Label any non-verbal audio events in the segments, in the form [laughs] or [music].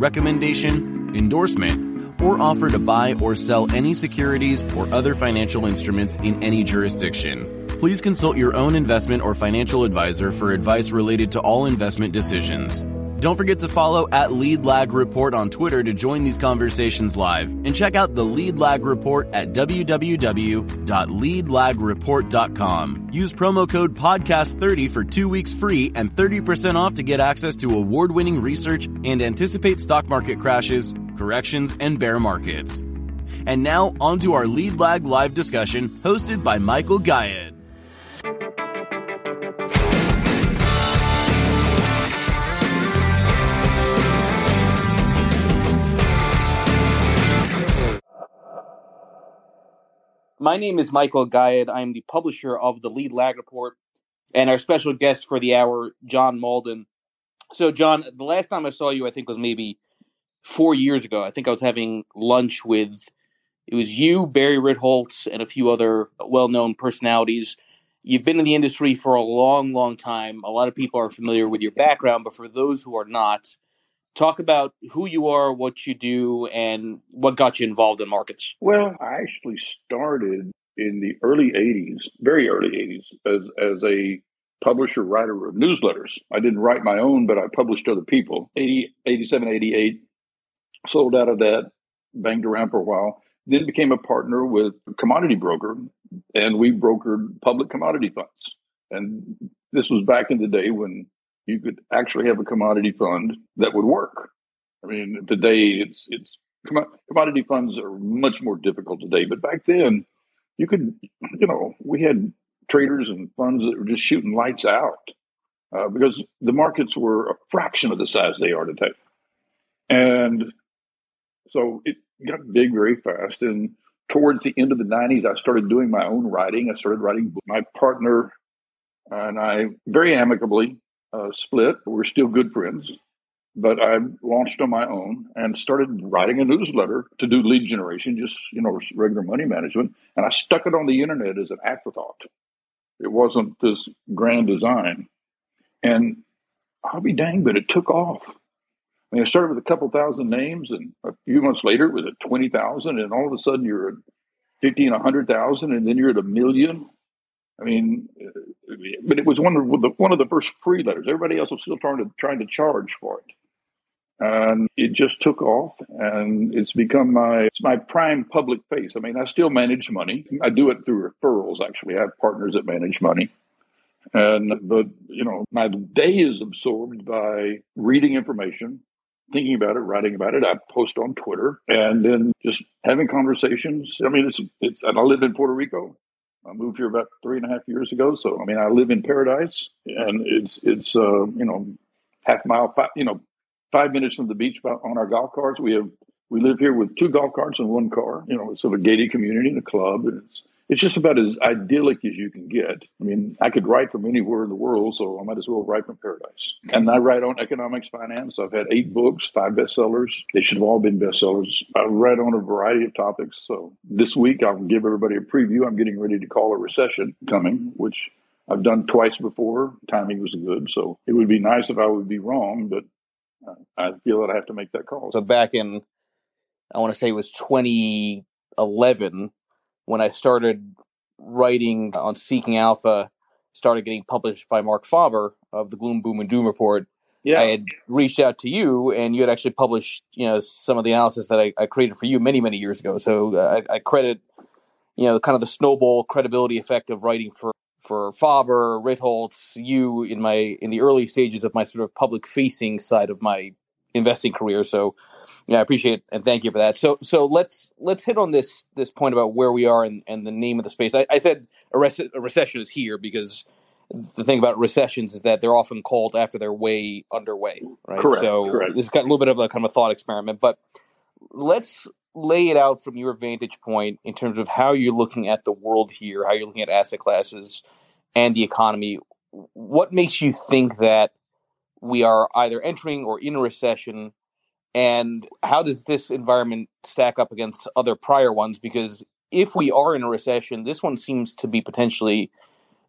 recommendation, endorsement, or offer to buy or sell any securities or other financial instruments in any jurisdiction. Please consult your own investment or financial advisor for advice related to all investment decisions. Don't forget to follow at Lead Lag Report on Twitter to join these conversations live and check out the Lead Lag Report at www.leadlagreport.com. Use promo code podcast30 for 2 weeks free and 30% off to get access to award-winning research and anticipate stock market crashes, corrections, and bear markets. And now on to our Lead Lag live discussion hosted by Michael Gayed. My name is Michael Gayed. I'm the publisher of the Lead Lag Report, and our special guest for the hour, John Mauldin. So, John, the last time I saw you, I think was maybe four years ago. I think I was having lunch with it was you, Barry Ritholtz, and a few other well-known personalities. You've been in the industry for a long, long time. A lot of people are familiar with your background, but for those who are not, talk about who you are, what you do, and what got you involved in markets. Well, I actually started in the early 80s, very early 80s, as, as a publisher writer of newsletters. I didn't write my own, but I published other people. 80, 87, 88, sold out of that, banged around for a while, then became a partner with a commodity broker, and we brokered public commodity funds. And this was back in the day when you could actually have a commodity fund that would work. I mean, today it's it's commodity funds are much more difficult today, but back then you could, you know, we had traders and funds that were just shooting lights out uh, because the markets were a fraction of the size they are today, and so it got big very fast. And towards the end of the '90s, I started doing my own writing. I started writing. My partner and I very amicably uh, split. We're still good friends, but I launched on my own and started writing a newsletter to do lead generation, just you know regular money management, and I stuck it on the internet as an afterthought. It wasn't this grand design, and I'll be dang, but it took off. I mean, I started with a couple thousand names, and a few months later, it was at twenty thousand, and all of a sudden, you're at fifty and a hundred thousand, and then you're at a million. I mean, but it was one of the one of the first free letters. Everybody else was still trying to trying to charge for it, and it just took off. And it's become my it's my prime public face. I mean, I still manage money. I do it through referrals. Actually, I have partners that manage money, and but you know, my day is absorbed by reading information, thinking about it, writing about it. I post on Twitter, and then just having conversations. I mean, it's it's and I live in Puerto Rico. I moved here about three and a half years ago. So, I mean, I live in paradise and it's, it's, uh, you know, half mile, five, you know, five minutes from the beach on our golf carts. We have, we live here with two golf carts and one car, you know, it's sort of a gated community and a club. And it's, it's just about as idyllic as you can get. I mean, I could write from anywhere in the world, so I might as well write from paradise. And I write on economics, finance. I've had eight books, five bestsellers. They should have all been bestsellers. I write on a variety of topics. So this week, I'll give everybody a preview. I'm getting ready to call a recession coming, which I've done twice before. Timing was good, so it would be nice if I would be wrong, but uh, I feel that I have to make that call. So back in, I want to say it was 2011 when I started writing on Seeking Alpha, started getting published by Marc Faber of the Gloom, Boom, and Doom Report. Yeah. I had reached out to you, and you had actually published, you know, some of the analysis that I, I created for you many, many years ago. So uh, I, I, credit, you know, kind of the snowball credibility effect of writing for for Faber, Ritholtz, you in my in the early stages of my sort of public facing side of my investing career. So yeah, I appreciate it and thank you for that. So so let's let's hit on this this point about where we are and, and the name of the space. I, I said a, rec- a recession is here because the thing about recessions is that they're often called after they're way underway, right? Correct, so correct. this is got a little bit of a kind of a thought experiment, but let's lay it out from your vantage point in terms of how you're looking at the world here, how you're looking at asset classes and the economy. What makes you think that we are either entering or in a recession? And how does this environment stack up against other prior ones? Because if we are in a recession, this one seems to be potentially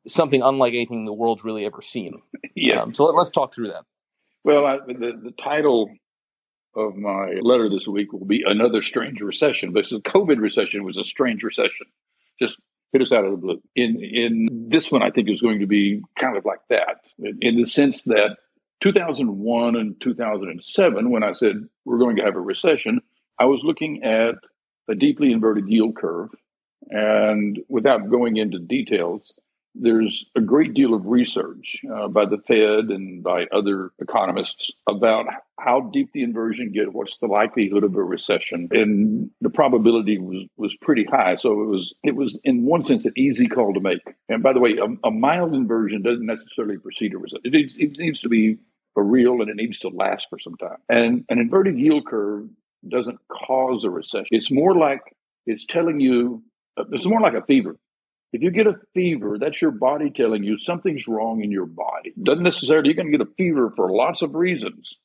something unlike anything the world's really ever seen. [laughs] Yeah. Um, so let, us talk through that. Well, I, the, the title of my letter this week will be Another Strange Recession. But the COVID recession was a strange recession. Just hit us out of the blue. In, in this one, I think is going to be kind of like that in, in the sense that 2001 and 2007, when I said we're going to have a recession, I was looking at a deeply inverted yield curve. And without going into details, there's a great deal of research uh, by the Fed and by other economists about how deep the inversion get, what's the likelihood of a recession, and the probability was was pretty high. So it was it was in one sense an easy call to make. And by the way, a, a mild inversion doesn't necessarily precede a recession. It it needs to be for real and it needs to last for some time. And an inverted yield curve doesn't cause a recession. It's more like it's telling you, uh, it's more like a fever. If you get a fever, that's your body telling you something's wrong in your body. Doesn't necessarily, you're going to get a fever for lots of reasons,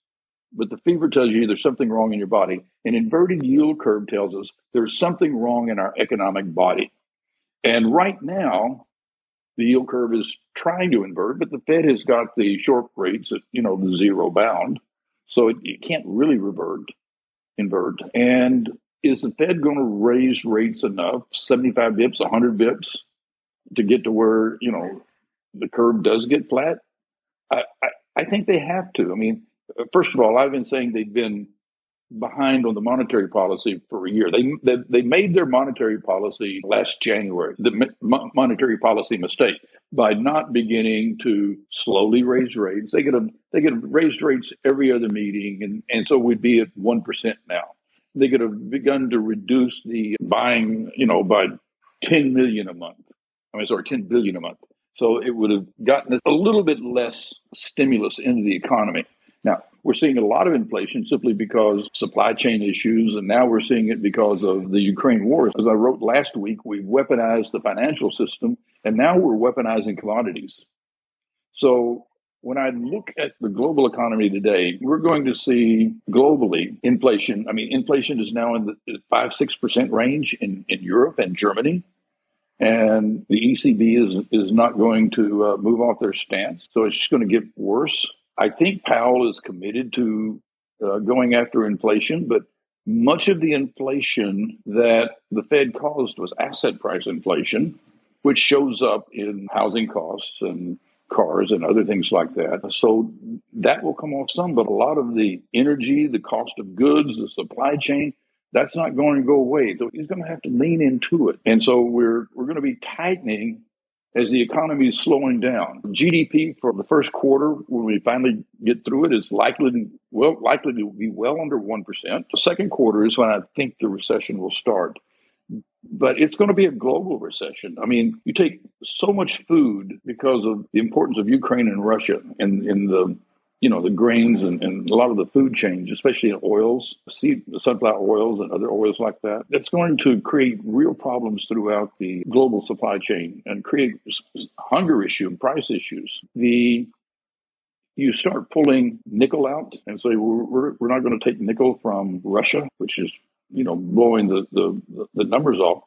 but the fever tells you there's something wrong in your body. An inverted yield curve tells us there's something wrong in our economic body. And right now, the yield curve is trying to invert, but the Fed has got the short rates at, you know, the zero bound. So it, it can't really revert invert. And is the Fed going to raise rates enough, 75 bips, 100 bips, to get to where, you know, the curve does get flat? I, I, I think they have to. I mean, first of all, I've been saying they've been behind on the monetary policy for a year. They they, they made their monetary policy last January, the monetary policy mistake by not beginning to slowly raise rates. They could have they could have raised rates every other meeting, and and so we'd be at one percent now. They could have begun to reduce the buying, you know, by ten million a month. I mean, sorry, ten billion a month. So it would have gotten a little bit less stimulus into the economy. Now, we're seeing a lot of inflation simply because supply chain issues, and now we're seeing it because of the Ukraine war. As I wrote last week, we weaponized the financial system, and now we're weaponizing commodities. So when I look at the global economy today, we're going to see globally inflation. I mean, inflation is now in the five, six percent range in, in Europe and Germany. And the ECB is, is not going to uh, move off their stance. So it's just going to get worse. I think Powell is committed to uh, going after inflation, but much of the inflation that the Fed caused was asset price inflation, which shows up in housing costs and cars and other things like that. So that will come off some, but a lot of the energy, the cost of goods, the supply chain, that's not going to go away. So he's going to have to lean into it. And so we're we're going to be tightening as the economy is slowing down. GDP for the first quarter, when we finally get through it, is likely to, well likely to be well under one percent. The second quarter is when I think the recession will start. But it's going to be a global recession. I mean, you take so much food because of the importance of Ukraine and Russia and in the you know, the grains and, and, a lot of the food chains, especially in oils, seed, sunflower oils and other oils like that, that's going to create real problems throughout the global supply chain and create hunger issue and price issues. The you start pulling nickel out and say we're, we're not going to take nickel from Russia, which is you know blowing the, the, the numbers off.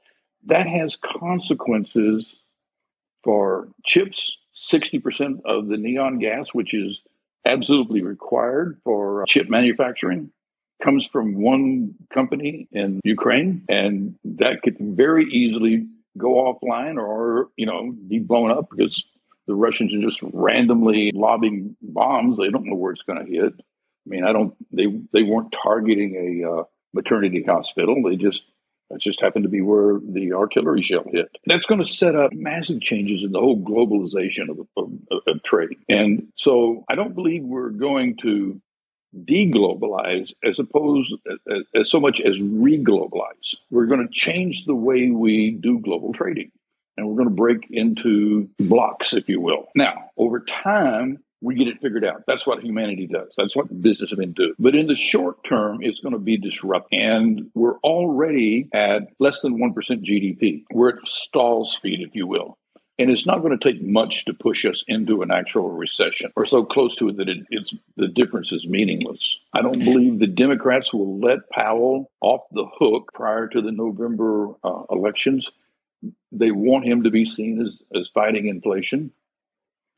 That has consequences for chips. Sixty percent of the neon gas, which is absolutely required for chip manufacturing comes from one company in Ukraine, and that could very easily go offline or, you know, be blown up because the Russians are just randomly lobbing bombs. They don't know where it's going to hit. I mean, I don't. They they weren't targeting a uh, maternity hospital. They just that just happened to be where the artillery shell hit. That's going to set up massive changes in the whole globalization of, of, trade. And so I don't believe we're going to deglobalize as opposed as, as so much as reglobalize. We're going to change the way we do global trading and we're going to break into blocks, if you will. Now, over time, we get it figured out. That's what humanity does. That's what businessmen do. But in the short term, it's going to be disruptive. And we're already at less than 1% GDP. We're at stall speed, if you will. And it's not going to take much to push us into an actual recession or so close to it that it, it's the difference is meaningless. I don't believe the Democrats will let Powell off the hook prior to the November uh, elections. They want him to be seen as, as fighting inflation.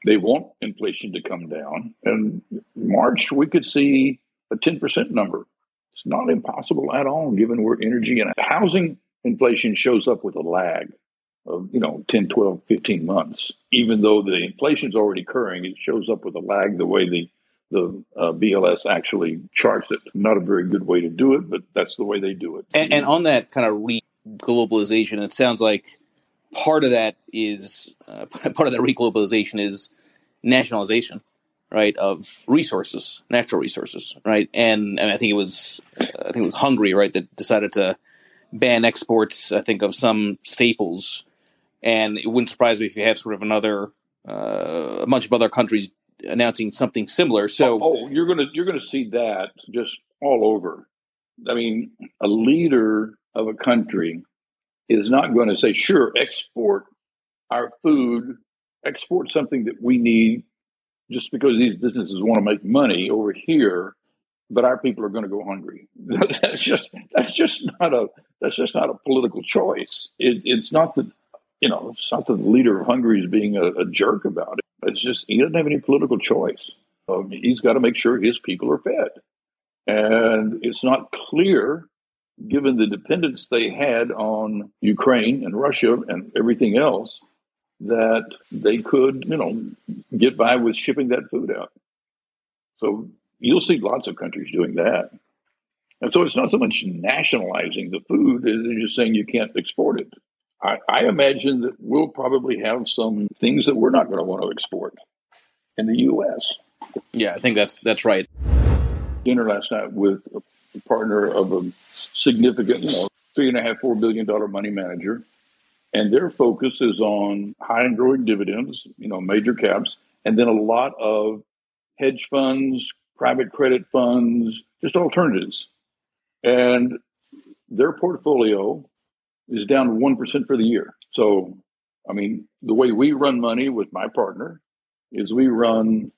They want inflation to come down. And March, we could see a 10% number. It's not impossible at all, given where energy and housing inflation shows up with a lag of you know 10 12 15 months even though the inflation is already occurring it shows up with a lag the way the the uh, BLS actually charts it. Not a very good way to do it, but that's the way they do it. And, and on that kind of re-globalization, it sounds like part of that is uh, [laughs] part of that re-globalization is nationalization, right, of resources, natural resources, right, and, and I think it was I think it was Hungary, right, that decided to ban exports. I think of some staples and it wouldn't surprise me if you have sort of another uh, a bunch of other countries announcing something similar. So, oh, oh, you're gonna you're gonna see that just all over. I mean, a leader of a country is not going to say, "Sure, export our food, export something that we need." Just because these businesses want to make money over here, but our people are going to go hungry. [laughs] that's just that's just not a that's just not a political choice. It, it's not that you know, it's not that the leader of Hungary is being a, a jerk about it. It's just he doesn't have any political choice. Um, he's got to make sure his people are fed. And it's not clear, given the dependence they had on Ukraine and Russia and everything else, that they could, you know, get by with shipping that food out. So you'll see lots of countries doing that. And so it's not so much nationalizing the food as just saying you can't export it. I, I imagine that we'll probably have some things that we're not going to want to export in the U.S. Yeah, I think that's that's right. Dinner last night with a partner of a significant, you know, three and a half, four billion dollar money manager, and their focus is on high and growing dividends, you know, major caps, and then a lot of hedge funds, private credit funds, just alternatives. And their portfolio is down 1% for the year. So, I mean, the way we run money with my partner is we run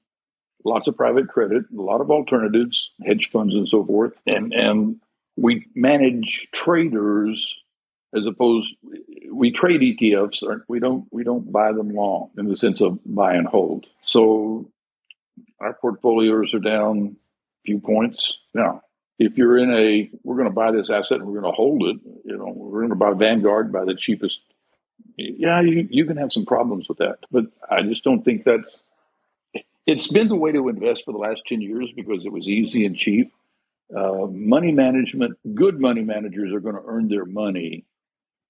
lots of private credit, a lot of alternatives, hedge funds and so forth. And, and we manage traders as opposed we trade ETFs. We don't we don't buy them long in the sense of buy and hold. So our portfolios are down a few points. Now if you're in a, we're going to buy this asset and we're going to hold it, you know, we're going to buy Vanguard, buy the cheapest. Yeah, you, you can have some problems with that, but I just don't think that's, it's been the way to invest for the last 10 years because it was easy and cheap. Uh, money management, good money managers are going to earn their money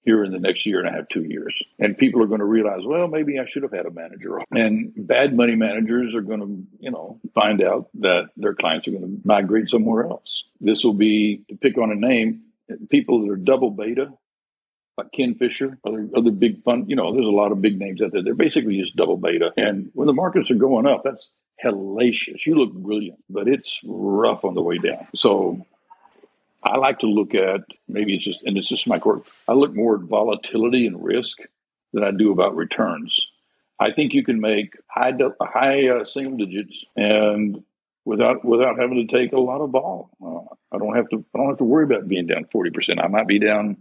here in the next year and a half, two years. And people are going to realize, well, maybe I should have had a manager. And bad money managers are going to, you know, find out that their clients are going to migrate somewhere else. This will be, to pick on a name, people that are double beta, like Ken Fisher, other, other big fund, you know, there's a lot of big names out there. They're basically just double beta. And when the markets are going up, that's hellacious. You look brilliant, but it's rough on the way down. So I like to look at maybe it's just, and it's just my quirk. I look more at volatility and risk than I do about returns. I think you can make high high uh, single digits and without without having to take a lot of vol. Uh, I don't have to I don't have to worry about being down forty percent. I might be down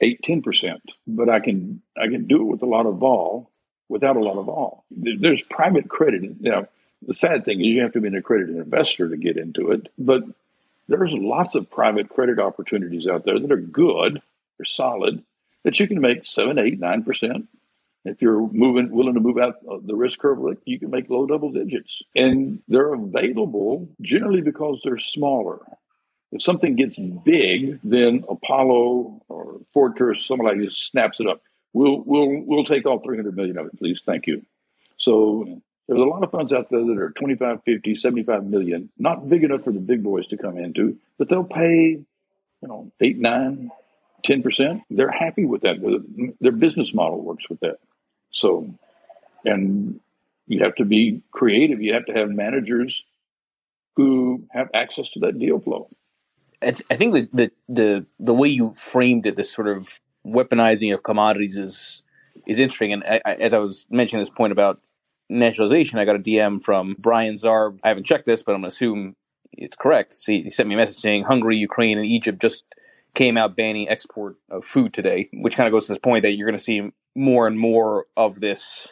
eight ten percent, but I can I can do it with a lot of vol without a lot of vol. There's private credit. Know, the sad thing is you have to be an accredited investor to get into it, but there's lots of private credit opportunities out there that are good, they're solid, that you can make seven, eight, nine percent. If you're moving, willing to move out uh, the risk curve, you can make low double digits, and they're available generally because they're smaller. If something gets big, then Apollo or Fortress, somebody like this snaps it up. We'll we'll we'll take all 300 million of it, please. Thank you. So there's a lot of funds out there that are 25, 50, 75 million, not big enough for the big boys to come into, but they'll pay, you know, eight, nine, 10%. They're happy with that. Their business model works with that. So, and you have to be creative. You have to have managers who have access to that deal flow. I think the, the the the way you framed it, this sort of weaponizing of commodities, is is interesting. And I, I, as I was mentioning this point about nationalization, I got a DM from Brian Zarb. I haven't checked this, but I'm going to assume it's correct. See, he sent me a message saying Hungary, Ukraine, and Egypt just came out banning export of food today, which kind of goes to this point that you're going to see more and more of this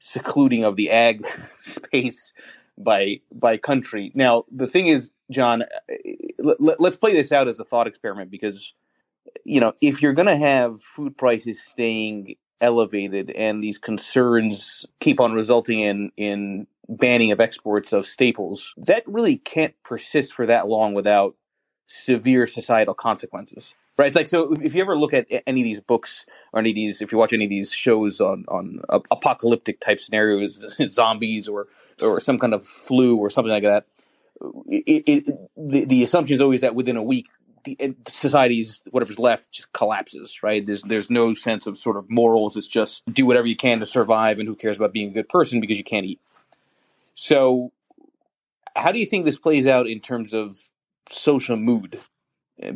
secluding of the ag [laughs] space by by country. Now, the thing is, John, uh, let, us play this out as a thought experiment because you know if you're going to have food prices staying elevated and these concerns keep on resulting in in banning of exports of staples, that really can't persist for that long without severe societal consequences. Right. It's like so. If you ever look at any of these books or any of these, if you watch any of these shows on on apocalyptic type scenarios, [laughs] zombies or or some kind of flu or something like that, it, it, the the assumption is always that within a week the society's whatever's left just collapses. Right. There's there's no sense of sort of morals. It's just do whatever you can to survive, and who cares about being a good person because you can't eat. So, how do you think this plays out in terms of social mood?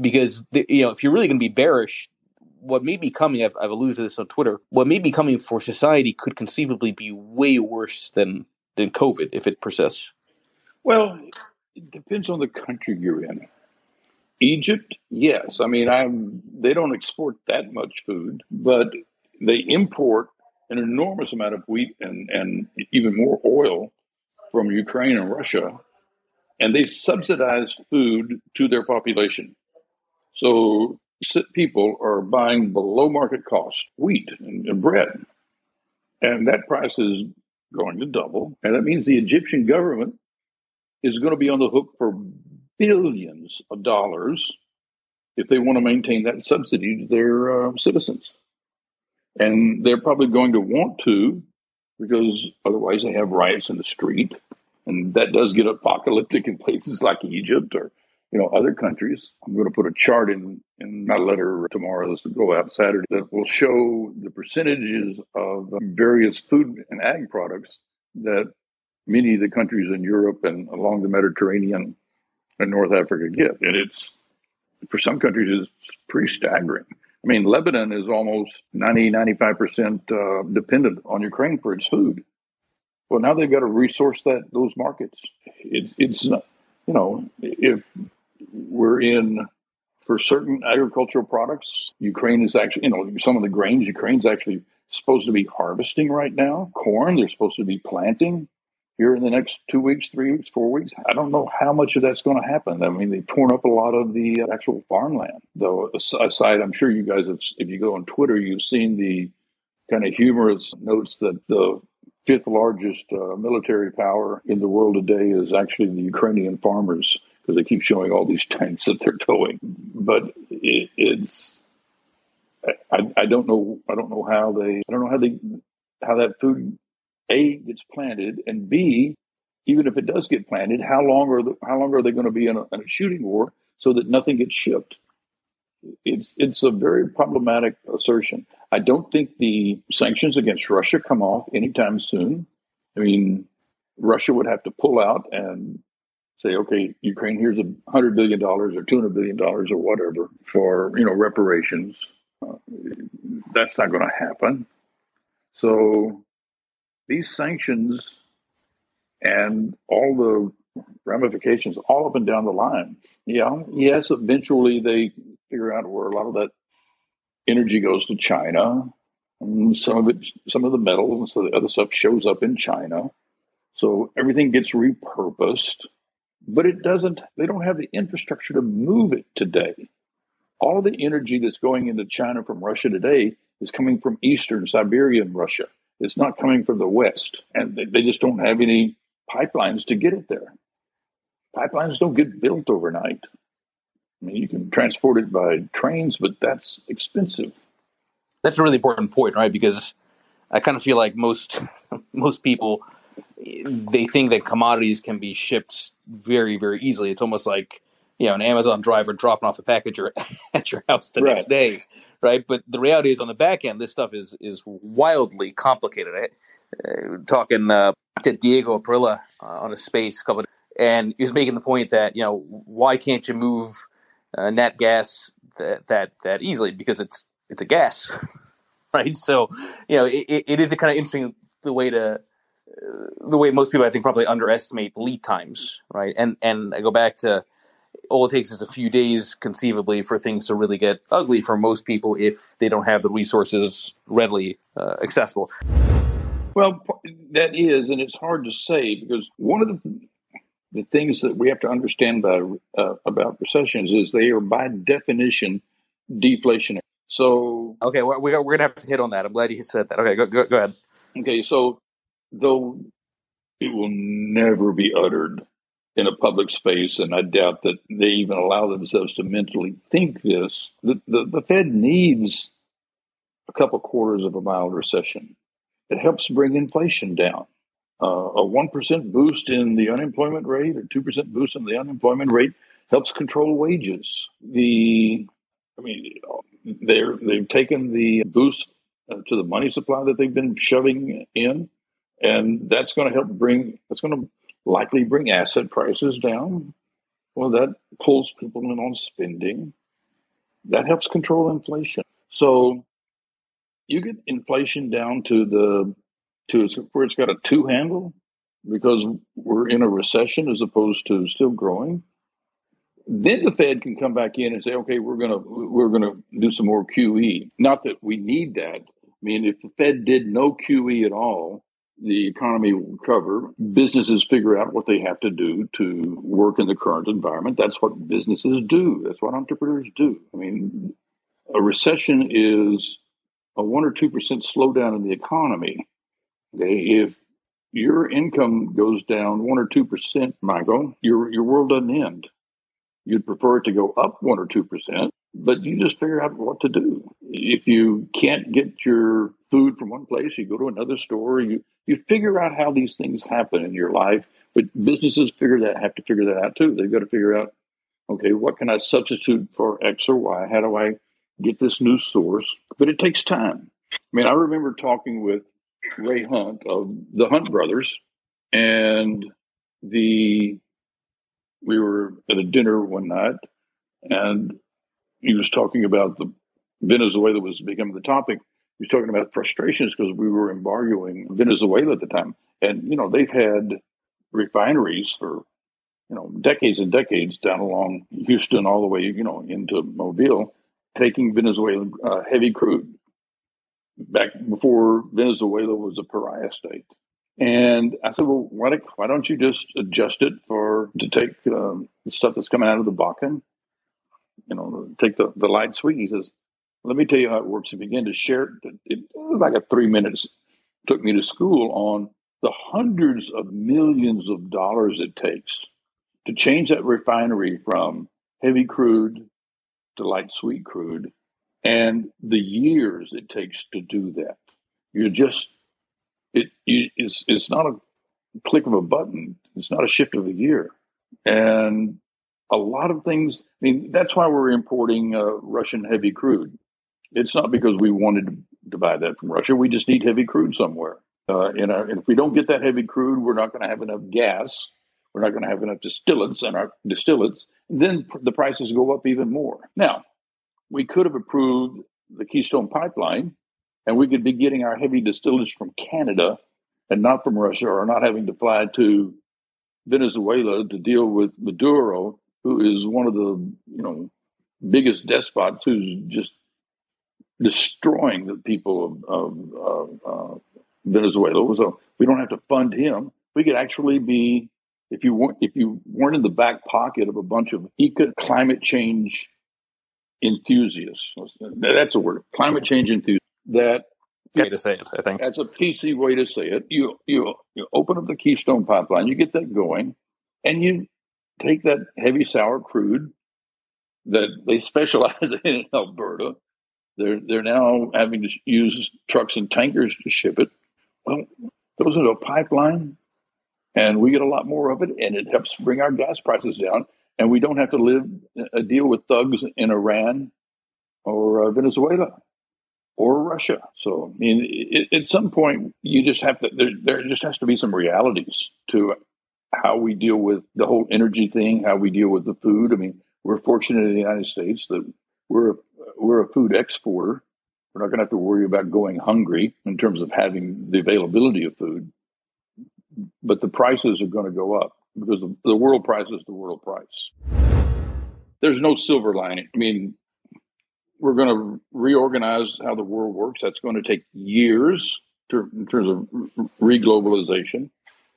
Because you know if you're really going to be bearish what may be coming I've, I've alluded to this on twitter what may be coming for society could conceivably be way worse than than covid if it persists. Well it depends on the country you're in. Egypt yes. I mean i'm they don't export that much food but they import an enormous amount of wheat and, and even more oil from ukraine and russia and they subsidize food to their population so people are buying below market cost wheat and, and bread. And that price is going to double. And that means the Egyptian government is going to be on the hook for billions of dollars if they want to maintain that subsidy to their uh, citizens. And they're probably going to want to because otherwise they have riots in the street. And that does get apocalyptic in places like Egypt or you know, other countries. I'm going to put a chart in, in my letter tomorrow. This will go out Saturday that will show the percentages of various food and ag products that many of the countries in Europe and along the Mediterranean and North Africa get. And it's, for some countries, it's pretty staggering. I mean, Lebanon is almost 90, 95% uh, dependent on Ukraine for its food. Well, now they've got to resource that those markets. It's, it's, not, you know, if we're in for certain agricultural products. Ukraine is actually, you know, some of the grains Ukraine's actually supposed to be harvesting right now. Corn, they're supposed to be planting here in the next two weeks, three weeks, four weeks. I don't know how much of that's going to happen. I mean, they've torn up a lot of the actual farmland. Though, aside, I'm sure you guys, have, if you go on Twitter, you've seen the kind of humorous notes that the fifth largest uh, military power in the world today is actually the Ukrainian farmers because they keep showing all these tanks that they're towing. But it, it's I, I don't know I don't know how they I don't know how they how that food a gets planted and b even if it does get planted how long are the, how long are they going to be in a, in a shooting war so that nothing gets shipped it's it's a very problematic assertion. I don't think the sanctions against Russia come off anytime soon. I mean, Russia would have to pull out and say, okay, Ukraine, here's a hundred billion dollars or two hundred billion dollars or whatever for you know reparations. Uh, that's not going to happen. So these sanctions and all the ramifications all up and down the line. Yeah, yes, eventually they figure out where a lot of that energy goes to China. And some of it, some of the metals and so the other stuff shows up in China. So everything gets repurposed but it doesn't, they don't have the infrastructure to move it today. All the energy that's going into China from Russia today is coming from Eastern Siberian Russia. It's not coming from the West. And they, they just don't have any pipelines to get it there. Pipelines don't get built overnight. I mean, you can transport it by trains, but that's expensive. That's a really important point, right? Because I kind of feel like most [laughs] most people they think that commodities can be shipped very, very easily. It's almost like you know an Amazon driver dropping off a package [laughs] at your house the right. next day, right? But the reality is, on the back end, this stuff is is wildly complicated. I, uh, talking uh, to Diego Aprila uh, on a space couple, of, and he was making the point that you know why can't you move uh, nat gas that that that easily because it's it's a gas, [laughs] right? So you know it, it is a kind of interesting the way to the way most people I think probably underestimate lead times, right? And and I go back to all it takes is a few days, conceivably, for things to really get ugly for most people if they don't have the resources readily uh, accessible. Well, that is, and it's hard to say because one of the the things that we have to understand about uh, about recessions is they are by definition deflationary. So, okay, well, we're we're gonna have to hit on that. I'm glad you said that. Okay, go go, go ahead. Okay, so though it will never be uttered in a public space, and I doubt that they even allow themselves to mentally think this. The, the, the Fed needs a couple quarters of a mild recession. It helps bring inflation down. Uh, a 1% boost in the unemployment rate or 2% boost in the unemployment rate helps control wages. The, I mean, they're, they've taken the boost uh, to the money supply that they've been shoving in, and that's going to help bring, that's going to likely bring asset prices down. Well, that pulls people in on spending. That helps control inflation. So you get inflation down to the to where it's got a two handle because we're in a recession as opposed to still growing. Then the Fed can come back in and say, okay, we're gonna we're gonna do some more QE. Not that we need that. I mean, if the Fed did no QE at all, the economy will recover. Businesses figure out what they have to do to work in the current environment. That's what businesses do. That's what entrepreneurs do. I mean, a recession is a one or two percent slowdown in the economy. Okay, if your income goes down one or two percent, Michael, your your world doesn't end. You'd prefer it to go up one or two percent, but you just figure out what to do. If you can't get your food from one place, you go to another store. You you figure out how these things happen in your life. But businesses figure that have to figure that out too. They've got to figure out, okay, what can I substitute for X or Y? How do I get this new source? But it takes time. I mean, I remember talking with Ray Hunt of the Hunt brothers, and the we were at a dinner one night, and he was talking about the Venezuela was becoming the topic. He was talking about frustrations because we were embargoing Venezuela at the time, and you know they've had refineries for you know decades and decades down along Houston all the way you know into Mobile, taking Venezuelan uh, heavy crude back before Venezuela was a pariah state. And I said, well, why, don't, why don't you just adjust it for to take um, the stuff that's coming out of the Bakken, you know, take the, the light sweet. He says, let me tell you how it works. He began to share it. It was like a three minutes took me to school on the hundreds of millions of dollars it takes to change that refinery from heavy crude to light sweet crude and the years it takes to do that. You're just it, it's, it's not a click of a button. It's not a shift of a gear. And a lot of things, I mean, that's why we're importing uh, Russian heavy crude. It's not because we wanted to, buy that from Russia. We just need heavy crude somewhere. Uh, and, our, and if we don't get that heavy crude, we're not going to have enough gas. We're not going to have enough distillates and our distillates. Then the prices go up even more. Now, we could have approved the Keystone Pipeline and we could be getting our heavy distillates from Canada and not from Russia, or not having to fly to Venezuela to deal with Maduro, who is one of the you know biggest despots who's just destroying the people of, of, uh, Venezuela. So we don't have to fund him. We could actually be, if you weren't, if you weren't in the back pocket of a bunch of eco climate change enthusiasts. That's a word. Climate change enthusiasts that way to say it. I think that's a PC way to say it. You you you open up the Keystone Pipeline, you get that going, and you take that heavy sour crude that they [laughs] specialize in in Alberta. They're they're now having to use trucks and tankers to ship it. Well, goes into a pipeline, and we get a lot more of it, and it helps bring our gas prices down. And we don't have to live a deal with thugs in Iran or uh, Venezuela or Russia. So, I mean, it, at some point, you just have to, there, there just has to be some realities to how we deal with the whole energy thing, how we deal with the food. I mean, we're fortunate in the United States that we're, we're a food exporter. We're not going to have to worry about going hungry in terms of having the availability of food. But the prices are going to go up because the world price is the world price. There's no silver lining. I mean, we're going to reorganize how the world works. That's going to take years to, in terms of reglobalization.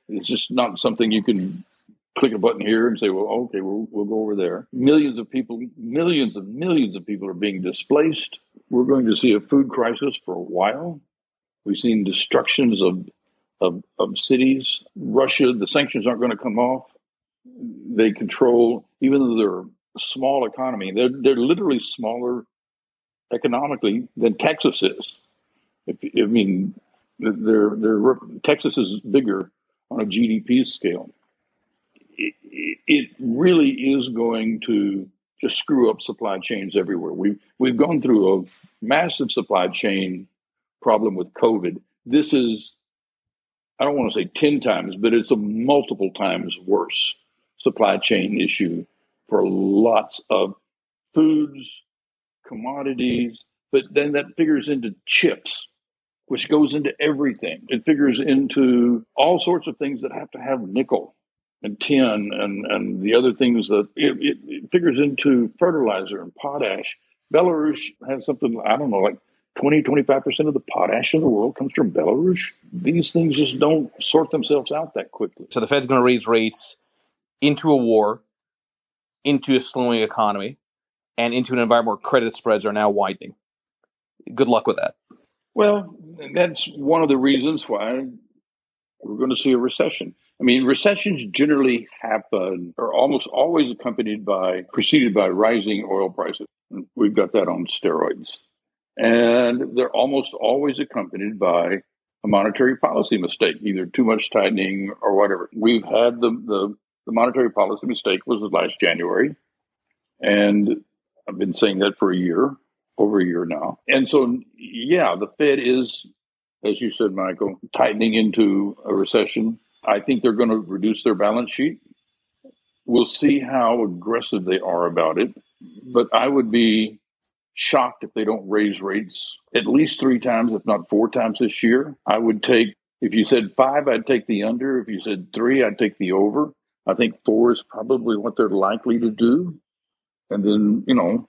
It's just not something you can click a button here and say, well, okay, we'll, we'll go over there. Millions of people, millions of millions of people are being displaced. We're going to see a food crisis for a while. We've seen destructions of, of, of cities. Russia, the sanctions aren't going to come off. They control, even though they're a small economy, they're, they're literally smaller economically than Texas is. If, I mean, they're, they're, Texas is bigger on a GDP scale. It, really is going to just screw up supply chains everywhere. We've, we've gone through a massive supply chain problem with COVID. This is, I don't want to say 10 times, but it's a multiple times worse supply chain issue for lots of foods, commodities, but then that figures into chips, which goes into everything. It figures into all sorts of things that have to have nickel and tin and, and the other things that it, it, it figures into fertilizer and potash. Belarus has something, I don't know, like 20, 25% of the potash in the world comes from Belarus. These things just don't sort themselves out that quickly. So the Fed's going to raise rates into a war, into a slowing economy and into an environment where credit spreads are now widening. Good luck with that. Well, that's one of the reasons why we're going to see a recession. I mean, recessions generally happen or almost always accompanied by, preceded by rising oil prices. We've got that on steroids. And they're almost always accompanied by a monetary policy mistake, either too much tightening or whatever. We've had the, the, the monetary policy mistake was last January. And I've been saying that for a year, over a year now. And so, yeah, the Fed is, as you said, Michael, tightening into a recession. I think they're going to reduce their balance sheet. We'll see how aggressive they are about it. But I would be shocked if they don't raise rates at least three times, if not four times this year. I would take, if you said five, I'd take the under. If you said three, I'd take the over. I think four is probably what they're likely to do and then you know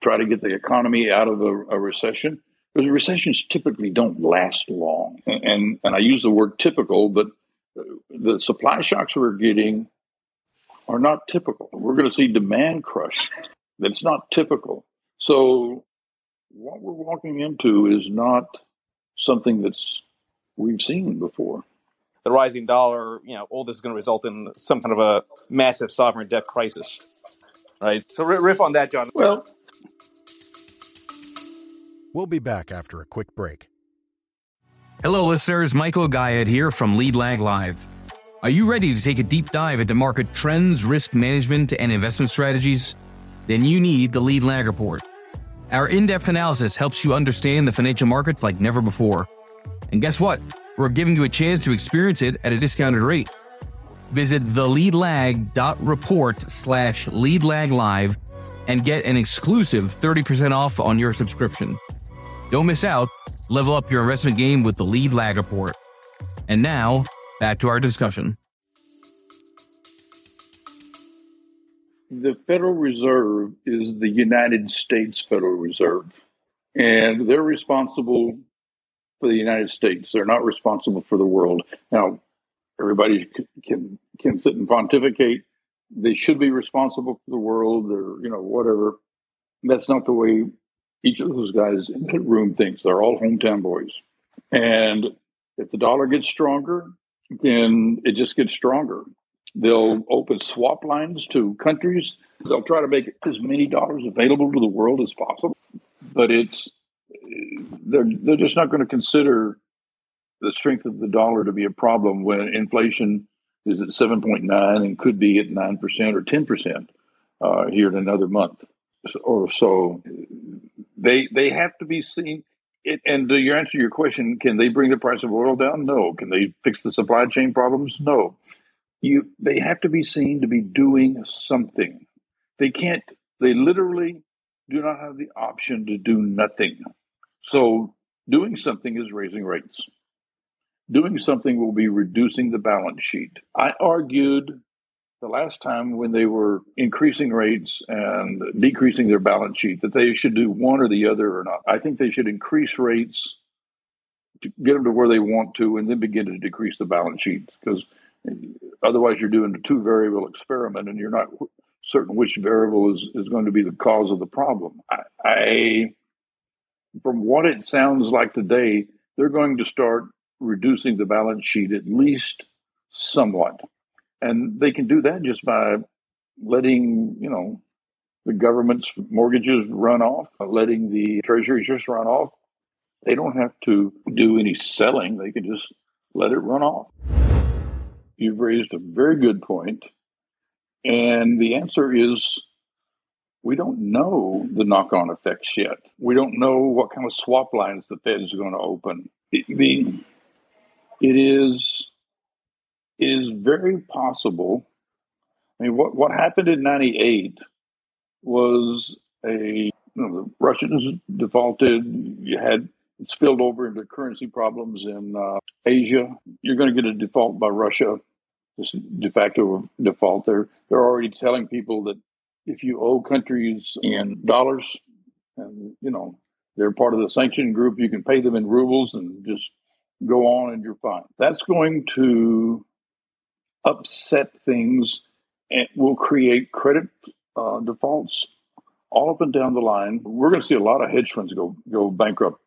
try to get the economy out of a, a recession because recessions typically don't last long and, and, and I use the word typical but the supply shocks we're getting are not typical we're going to see demand crush that's not typical so what we're walking into is not something that's we've seen before the rising dollar you know all this is going to result in some kind of a massive sovereign debt crisis right? So riff on that, John. Well, we'll be back after a quick break. Hello, listeners. Michael Gayed here from Lead Lag Live. Are you ready to take a deep dive into market trends, risk management, and investment strategies? Then you need the Lead Lag Report. Our in depth analysis helps you understand the financial markets like never before. And guess what? We're giving you a chance to experience it at a discounted rate. Visit theleadlag.report slash leadlaglive and get an exclusive 30% off on your subscription. Don't miss out. Level up your investment game with the Lead Lag Report. And now, back to our discussion. The Federal Reserve is the United States Federal Reserve, and they're responsible for the United States. They're not responsible for the world. Now, everybody can can sit and pontificate. They should be responsible for the world, or you know whatever. That's not the way each of those guys in the room thinks. They're all hometown boys, and if the dollar gets stronger, then it just gets stronger. They'll open swap lines to countries. They'll try to make as many dollars available to the world as possible, but it's they're they're just not going to consider the strength of the dollar to be a problem when inflation is at 7.9 and could be at 9% or 10% uh, here in another month or so. They, they have to be seen. it, and to your answer your question, can they bring the price of oil down? No. Can they fix the supply chain problems? No. You, they have to be seen to be doing something. They can't. They literally do not have the option to do nothing. So doing something is raising rates. Doing something will be reducing the balance sheet. I argued the last time when they were increasing rates and decreasing their balance sheet that they should do one or the other or not. I think they should increase rates to get them to where they want to and then begin to decrease the balance sheet because otherwise you're doing a two variable experiment and you're not certain which variable is, is going to be the cause of the problem. I, I from what it sounds like today, they're going to start reducing the balance sheet at least somewhat. And they can do that just by letting, you know, the government's mortgages run off, letting the treasuries just run off. They don't have to do any selling. They can just let it run off. You've raised a very good point. And the answer is we don't know the knock on effects yet. We don't know what kind of swap lines the Fed is going to open. It, it is is very possible. I mean, what, what happened in 98 was a, you know, the Russians defaulted. You had spilled over into currency problems in uh, Asia. You're going to get a default by Russia, this de facto default. They're, they're already telling people that if you owe countries in dollars and, you know, they're part of the sanction group, you can pay them in rubles and just go on and you're fine. That's going to upset things and will create credit uh, defaults all up and down the line. We're going to see a lot of hedge funds go go bankrupt.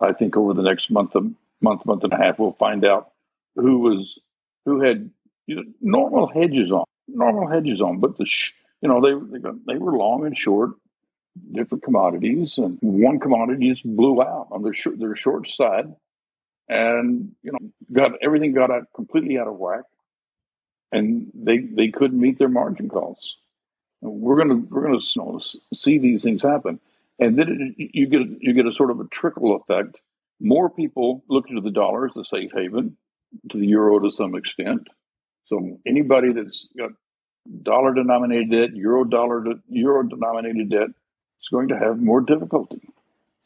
I think over the next month, month, month and a half, we'll find out who was who had you know, normal hedges on, normal hedges on, but the sh- you know they they, were long and short different commodities, and one commodity just blew out on their short, their short side, and you know got everything got out completely out of whack and they they couldn't meet their margin calls. We're gonna we're gonna you know, see these things happen, and then it, you get you get a sort of a trickle effect. More people look to the dollar as the safe haven, to the euro to some extent. So anybody that's got dollar denominated debt, euro dollar euro denominated debt, is going to have more difficulty.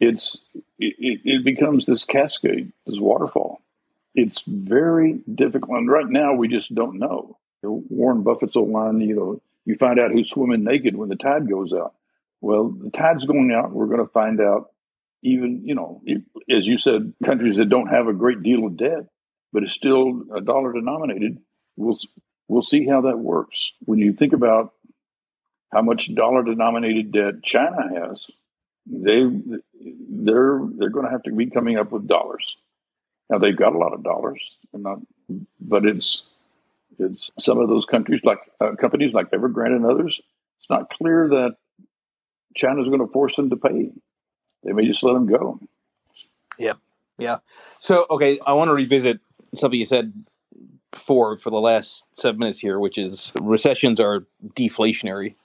It's it, it becomes this cascade, this waterfall it's very difficult. And right now, we just don't know. Warren Buffett's old line, you know, you find out who's swimming naked when the tide goes out. Well, the tide's going out. We're going to find out even, you know, as you said, countries that don't have a great deal of debt, but it's still a dollar denominated. We'll, we'll see how that works. When you think about how much dollar denominated debt China has, they, they're, they're going to have to be coming up with dollars. Now they've got a lot of dollars, not, but it's it's some of those countries like uh, companies like Evergrande and others. It's not clear that China's going to force them to pay. They may just let them go. Yeah, yeah. So okay, I want to revisit something you said before for the last seven minutes here, which is recessions are deflationary.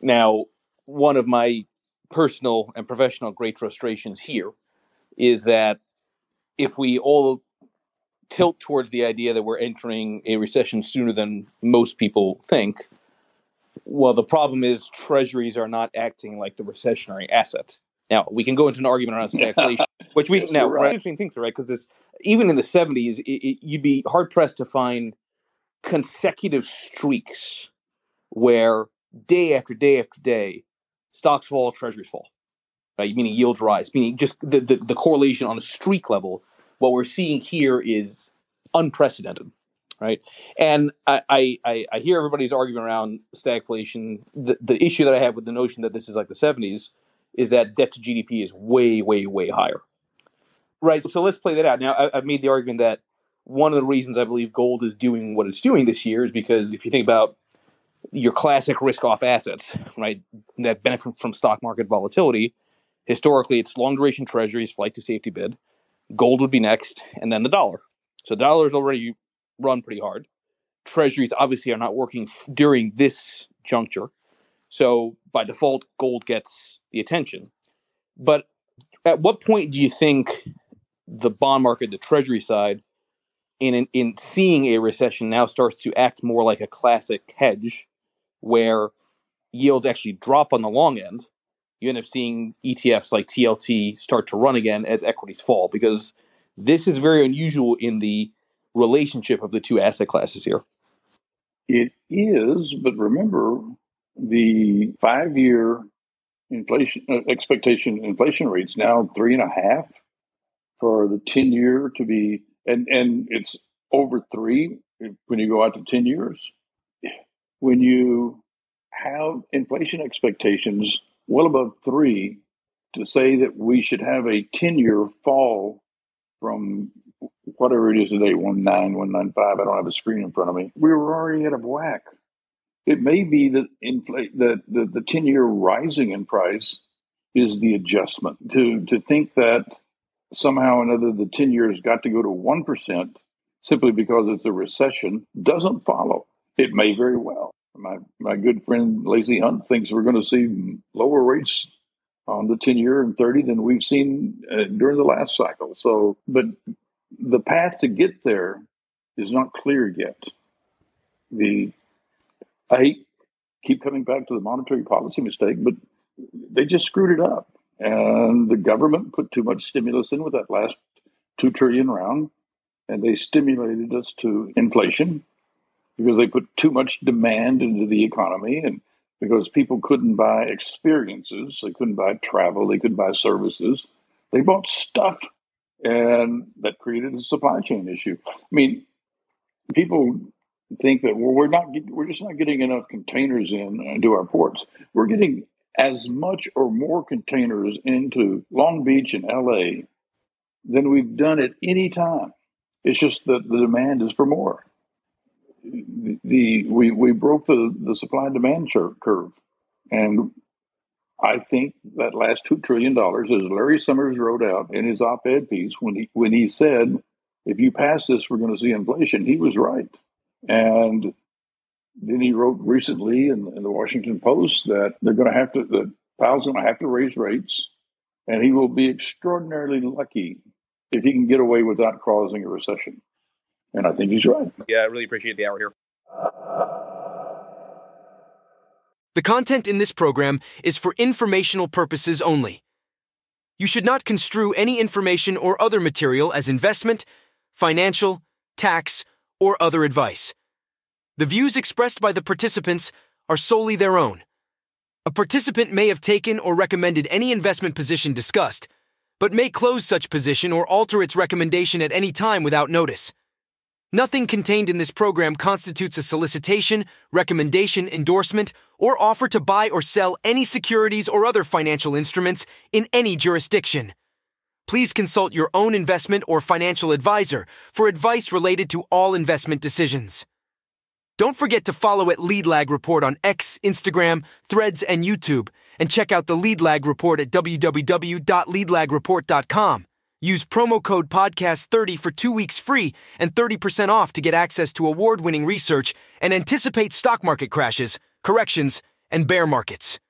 Now, one of my personal and professional great frustrations here is that if we all tilt towards the idea that we're entering a recession sooner than most people think, well, the problem is treasuries are not acting like the recessionary asset. Now we can go into an argument around [laughs] stagflation, which we now right. interesting things, right? Because this even in the '70s, it, it, you'd be hard pressed to find consecutive streaks where day after day after day, stocks fall, treasuries fall right? Meaning yields rise, meaning just the, the, the correlation on a streak level. What we're seeing here is unprecedented, right? And I, I, I hear everybody's arguing around stagflation. The, the issue that I have with the notion that this is like the 70s is that debt to GDP is way, way, way higher, right? So let's play that out. Now, I, I've made the argument that one of the reasons I believe gold is doing what it's doing this year is because if you think about your classic risk off assets, right, that benefit from stock market volatility, Historically, it's long duration treasuries, flight to safety bid. Gold would be next, and then the dollar. So the dollar's already run pretty hard. Treasuries obviously are not working during this juncture. So by default, gold gets the attention. But At what point do you think the bond market, the treasury side, in, in seeing a recession now starts to act more like a classic hedge where yields actually drop on the long end, you end up seeing ETFs like TLT start to run again as equities fall because this is very unusual in the relationship of the two asset classes here. It is, but remember the five year inflation uh, expectation inflation rates now three and a half for the 10 year to be and and it's over three when you go out to 10 years when you have inflation expectations well above three to say that we should have a 10 year fall from whatever it is today, 19, 195. I don't have a screen in front of me. We were already out of whack. It may be that inflate that the, the 10 year rising in price is the adjustment. To to think that somehow or another the 10 years got to go to 1% simply because it's a recession doesn't follow. It may very well. My my good friend Lacy Hunt thinks we're going to see lower rates on the 10 year and 30 than we've seen uh, during the last cycle. So, but the path to get there is not clear yet. The I keep coming back to the monetary policy mistake, but they just screwed it up. And the government put too much stimulus in with that last two trillion round, and they stimulated us to inflation because they put too much demand into the economy and because people couldn't buy experiences, they couldn't buy travel, they couldn't buy services. They bought stuff, and that created a supply chain issue. I mean, people think that well, we're not we're just not getting enough containers in uh, into our ports. We're getting as much or more containers into Long Beach and LA than we've done at any time. It's just that the demand is for more the, we we broke the the supply and demand curve, and I think that last two trillion dollars, as Larry Summers wrote out in his op-ed piece when he when he said, "If you pass this, we're going to see inflation," he was right. And then he wrote recently in, in the Washington Post that they're going to have to the Powell's going to have to raise rates, and he will be extraordinarily lucky if he can get away without causing a recession. And I think he's right. Yeah, I really appreciate the hour here. The content in this program is for informational purposes only. You should not construe any information or other material as investment, financial, tax, or other advice. The views expressed by the participants are solely their own. A participant may have taken or recommended any investment position discussed, but may close such position or alter its recommendation at any time without notice. Nothing contained in this program constitutes a solicitation, recommendation, endorsement, or offer to buy or sell any securities or other financial instruments in any jurisdiction. Please consult your own investment or financial advisor for advice related to all investment decisions. Don't forget to follow at Lead Lag Report on X, Instagram, Threads, and YouTube, and check out the Lead Lag Report at www.leadlagreport.com. Use promo code podcast30 for two weeks free and 30% off to get access to award winning research and anticipate stock market crashes, corrections, and bear markets.